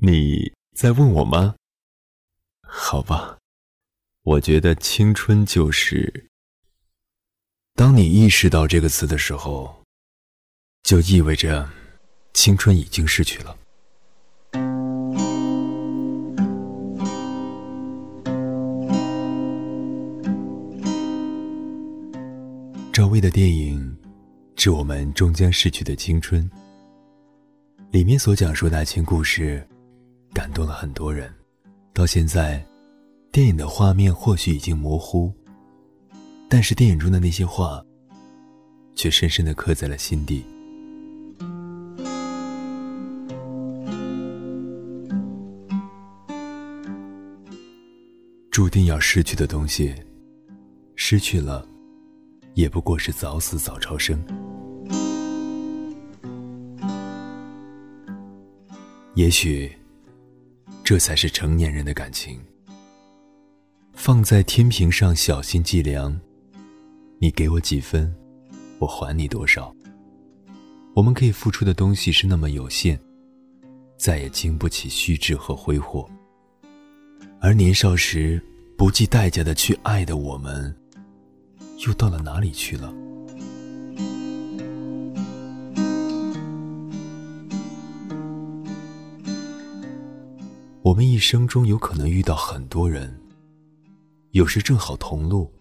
你在问我吗？好吧，我觉得青春就是……当你意识到这个词的时候，就意味着青春已经逝去了。赵薇的电影《致我们终将逝去的青春》里面所讲述的爱情故事，感动了很多人。到现在，电影的画面或许已经模糊，但是电影中的那些话，却深深的刻在了心底。注定要失去的东西，失去了。也不过是早死早超生。也许，这才是成年人的感情。放在天平上，小心计量。你给我几分，我还你多少。我们可以付出的东西是那么有限，再也经不起虚掷和挥霍。而年少时不计代价的去爱的我们。又到了哪里去了？一生中有可能遇到很多人，有时正好同路，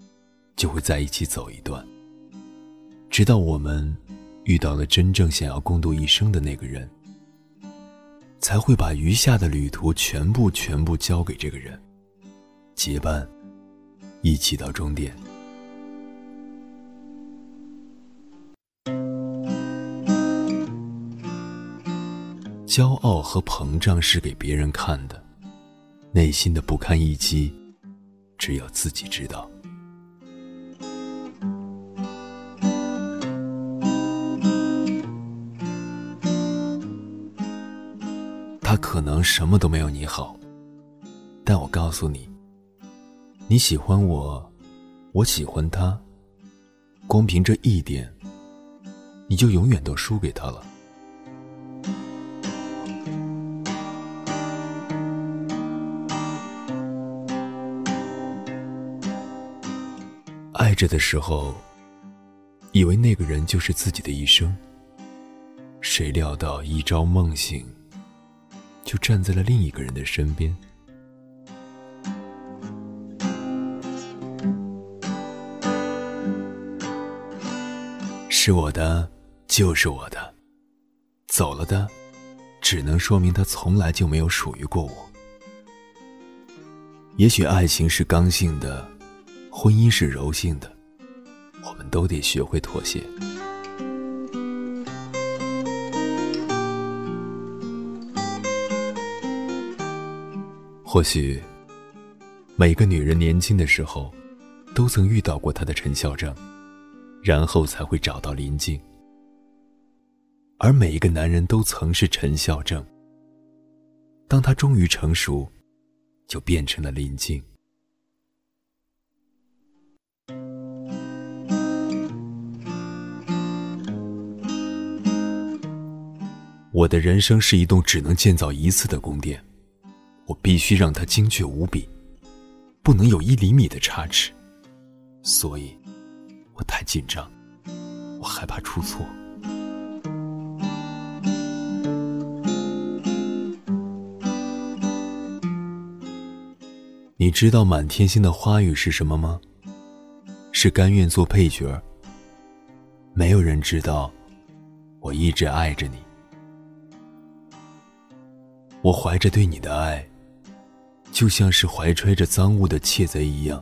就会在一起走一段，直到我们遇到了真正想要共度一生的那个人，才会把余下的旅途全部全部交给这个人，结伴一起到终点。骄傲和膨胀是给别人看的，内心的不堪一击，只有自己知道。他可能什么都没有你好，但我告诉你，你喜欢我，我喜欢他，光凭这一点，你就永远都输给他了。着的时候，以为那个人就是自己的一生。谁料到一朝梦醒，就站在了另一个人的身边。是我的，就是我的；走了的，只能说明他从来就没有属于过我。也许爱情是刚性的。婚姻是柔性的，我们都得学会妥协。或许，每个女人年轻的时候，都曾遇到过她的陈孝正，然后才会找到林静。而每一个男人都曾是陈孝正，当他终于成熟，就变成了林静。我的人生是一栋只能建造一次的宫殿，我必须让它精确无比，不能有一厘米的差池。所以，我太紧张，我害怕出错。你知道满天星的花语是什么吗？是甘愿做配角。没有人知道，我一直爱着你。我怀着对你的爱，就像是怀揣着赃物的窃贼一样，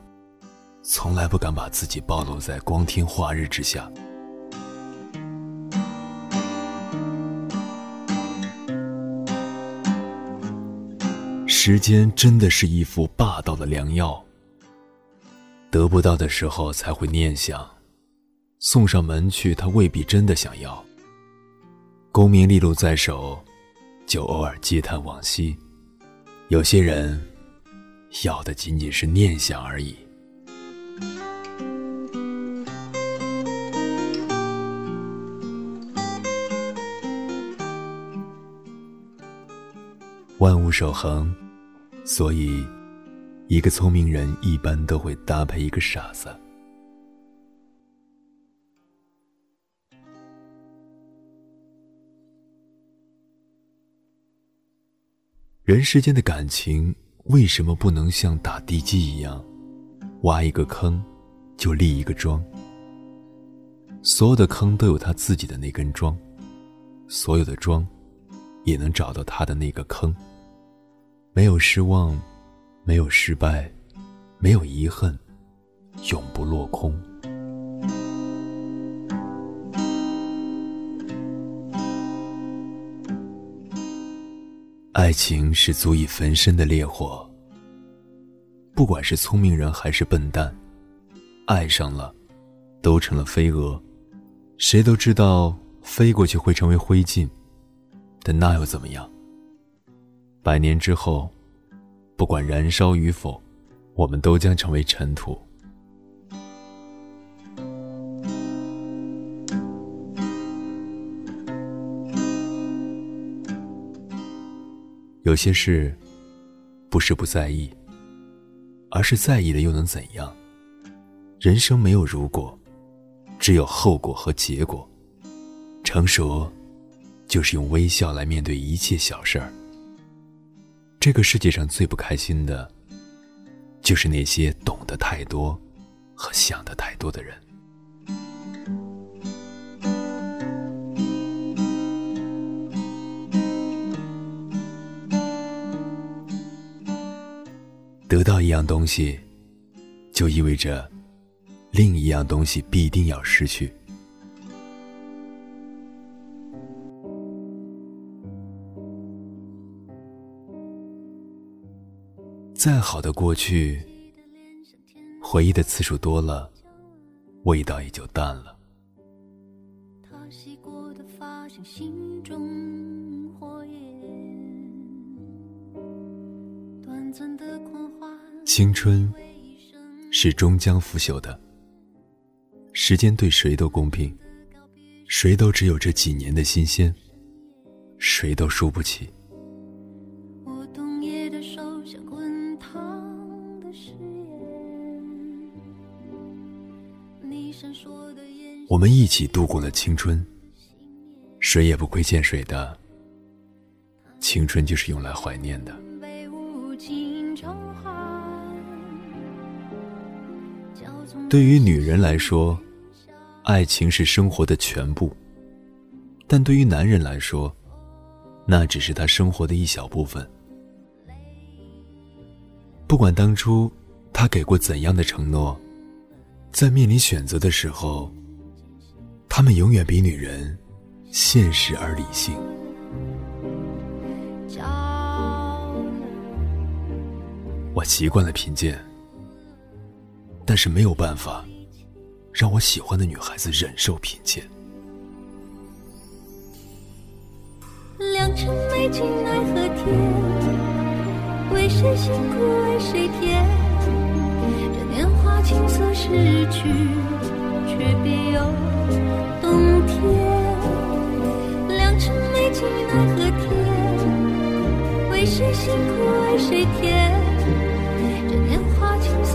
从来不敢把自己暴露在光天化日之下。时间真的是一副霸道的良药，得不到的时候才会念想，送上门去，他未必真的想要。功名利禄在手。就偶尔嗟叹往昔，有些人要的仅仅是念想而已。万物守恒，所以，一个聪明人一般都会搭配一个傻子。人世间的感情为什么不能像打地基一样，挖一个坑，就立一个桩？所有的坑都有他自己的那根桩，所有的桩。也能找到他的那个坑。没有失望，没有失败，没有遗恨，永不落空。爱情是足以焚身的烈火，不管是聪明人还是笨蛋，爱上了，都成了飞蛾。谁都知道，飞过去会成为灰烬。但那又怎么样？百年之后，不管燃烧与否，我们都将成为尘土。有些事，不是不在意，而是在意了又能怎样？人生没有如果，只有后果和结果。成熟。就是用微笑来面对一切小事儿。这个世界上最不开心的，就是那些懂得太多和想得太多的人。得到一样东西，就意味着另一样东西必定要失去。再好的过去，回忆的次数多了，味道也就淡了。青春是终将腐朽的，时间对谁都公平，谁都只有这几年的新鲜，谁都输不起。我们一起度过了青春，谁也不亏欠谁的。青春就是用来怀念的。对于女人来说，爱情是生活的全部；但对于男人来说，那只是他生活的一小部分。不管当初他给过怎样的承诺，在面临选择的时候。他们永远比女人现实而理性。我习惯了贫贱，但是没有办法让我喜欢的女孩子忍受贫贱。良辰美景奈何天，为谁辛苦为谁甜？这年华青涩逝去，却别有。冬天，良辰美景奈何天？为谁辛苦为谁甜？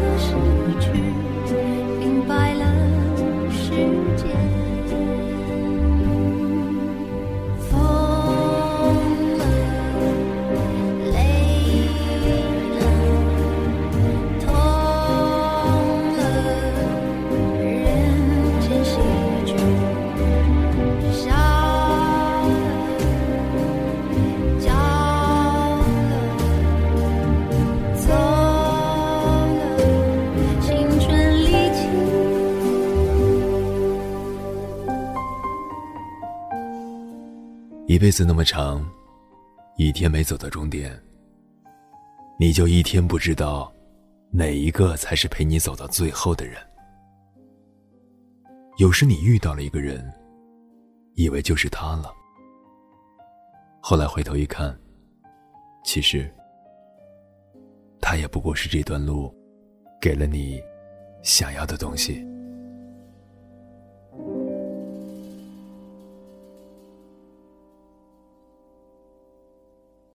的诗句，一辈子那么长，一天没走到终点，你就一天不知道哪一个才是陪你走到最后的人。有时你遇到了一个人，以为就是他了，后来回头一看，其实他也不过是这段路给了你想要的东西。